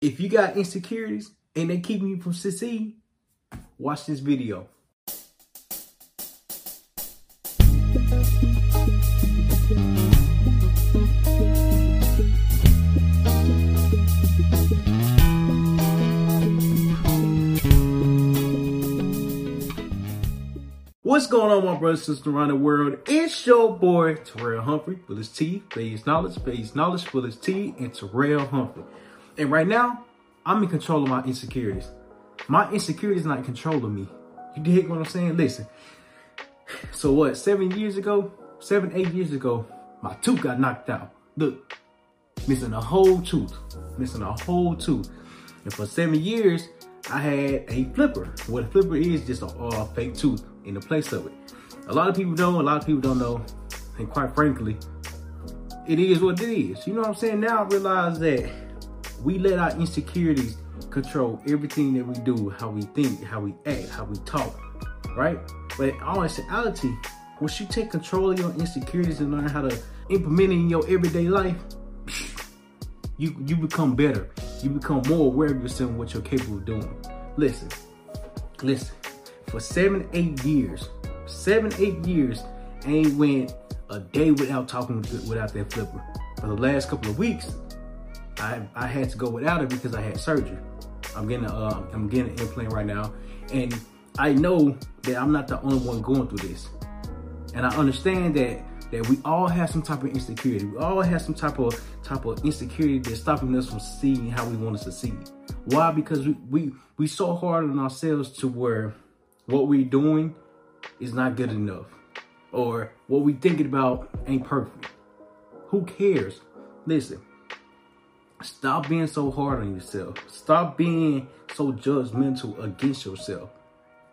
If you got insecurities and they keeping you from succeeding, watch this video. What's going on, my brothers and sisters around the world? It's your boy, Terryl Humphrey, with his T, Phase Knowledge, Phase Knowledge, with his T, and Terryl Humphrey. And right now, I'm in control of my insecurities. My insecurities not controlling me. You dig what I'm saying? Listen. So what, seven years ago, seven, eight years ago, my tooth got knocked out. Look, missing a whole tooth, missing a whole tooth. And for seven years, I had a flipper. What a flipper is, just a, a fake tooth in the place of it. A lot of people know, a lot of people don't know. And quite frankly, it is what it is. You know what I'm saying? Now I realize that we let our insecurities control everything that we do, how we think, how we act, how we talk, right? But in actuality, once you take control of your insecurities and learn how to implement it in your everyday life, you you become better. You become more aware of yourself and what you're capable of doing. Listen, listen. For seven, eight years, seven, eight years, I ain't went a day without talking without that flipper. For the last couple of weeks, I I had to go without it because I had surgery. I'm getting a, uh, I'm getting an implant right now, and I know that I'm not the only one going through this, and I understand that that we all have some type of insecurity. We all have some type of type of insecurity that's stopping us from seeing how we want to succeed. Why? Because we we we so hard on ourselves to where what we're doing is not good enough, or what we thinking about ain't perfect. Who cares? Listen, Stop being so hard on yourself. Stop being so judgmental against yourself.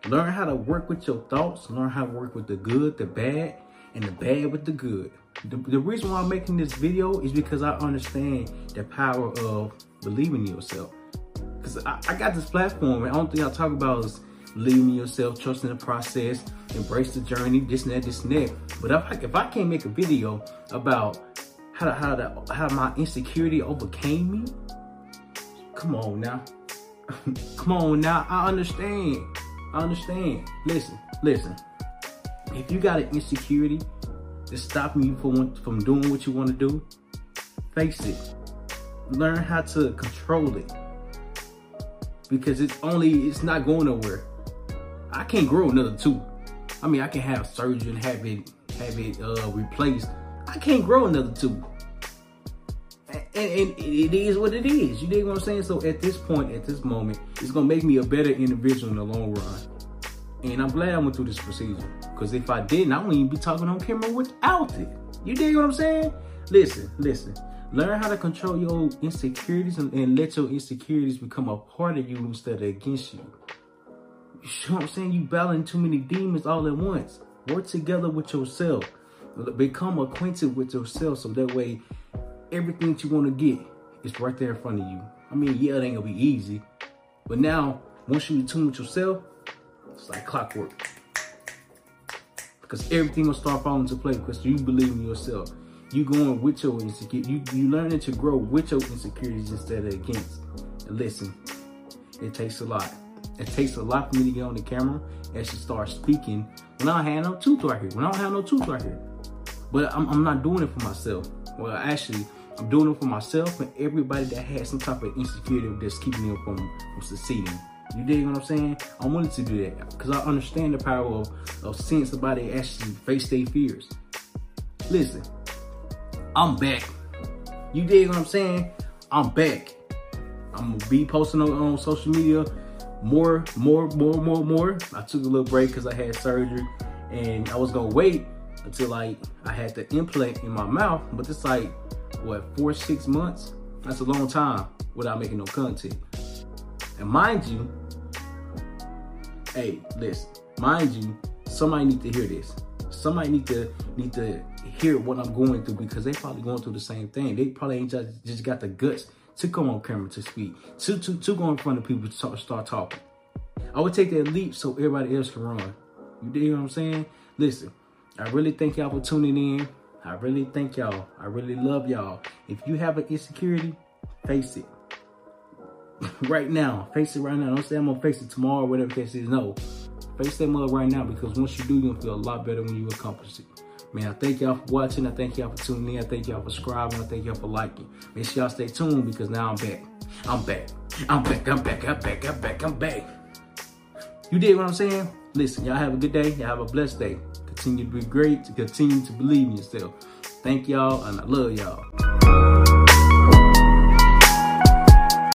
Learn how to work with your thoughts. Learn how to work with the good, the bad, and the bad with the good. The, the reason why I'm making this video is because I understand the power of believing in yourself. Because I, I, got this platform, and the only thing I talk about is believing in yourself, trusting the process, embrace the journey, this and that, this and that. But if I, if I can't make a video about how how the, how my insecurity overcame me. Come on now. Come on now. I understand. I understand. Listen, listen. If you got an insecurity that's stopping you from from doing what you want to do, face it. Learn how to control it. Because it's only it's not going nowhere. I can't grow another tooth. I mean, I can have surgery and have it have it uh, replaced I can't grow another tooth. And, and, it is what it is. You dig what I'm saying? So at this point, at this moment, it's gonna make me a better individual in the long run. And I'm glad I went through this procedure. Because if I didn't, I wouldn't even be talking on camera without it. You dig what I'm saying? Listen, listen. Learn how to control your insecurities and, and let your insecurities become a part of you instead of against you. You know what I'm saying? You battling too many demons all at once. Work together with yourself. Become acquainted with yourself so that way everything that you want to get is right there in front of you. I mean, yeah, it ain't gonna be easy. But now, once you tune with yourself, it's like clockwork. Because everything will start falling into place because you believe in yourself. You going with your insecurities. You, you learning to grow with your insecurities instead of against. And listen, it takes a lot. It takes a lot for me to get on the camera and she start speaking when I don't have no tooth right here. When I don't have no tooth right here. But I'm, I'm not doing it for myself. Well, actually, I'm doing it for myself and everybody that has some type of insecurity that's keeping them from, from succeeding. You dig what I'm saying? I'm willing to do that because I understand the power of, of seeing somebody actually face their fears. Listen, I'm back. You dig what I'm saying? I'm back. I'm gonna be posting on, on social media more, more, more, more, more. I took a little break because I had surgery and I was gonna wait until like I had the implant in my mouth, but it's like what four six months. That's a long time without making no content. And mind you, hey, listen, mind you, somebody need to hear this. Somebody need to need to hear what I'm going through because they probably going through the same thing. They probably ain't just, just got the guts to come on camera to speak, to to to go in front of people to talk, start talking. I would take that leap so everybody else can run. You dig what I'm saying? Listen, I really thank y'all for tuning in. I really thank y'all. I really love y'all. If you have an insecurity, face it. right now. Face it right now. Don't say I'm gonna face it tomorrow or whatever case is. No. Face that mother right now because once you do, you're gonna feel a lot better when you accomplish it. Man, I thank y'all for watching. I thank y'all for tuning in. I thank y'all for subscribing. I thank y'all for liking. Make sure y'all stay tuned because now I'm back. I'm back. I'm back. I'm back. I'm back. I'm back. I'm back. You did what I'm saying? Listen, y'all have a good day. Y'all have a blessed day. Continue to be great. To continue to believe in yourself. Thank y'all and I love y'all.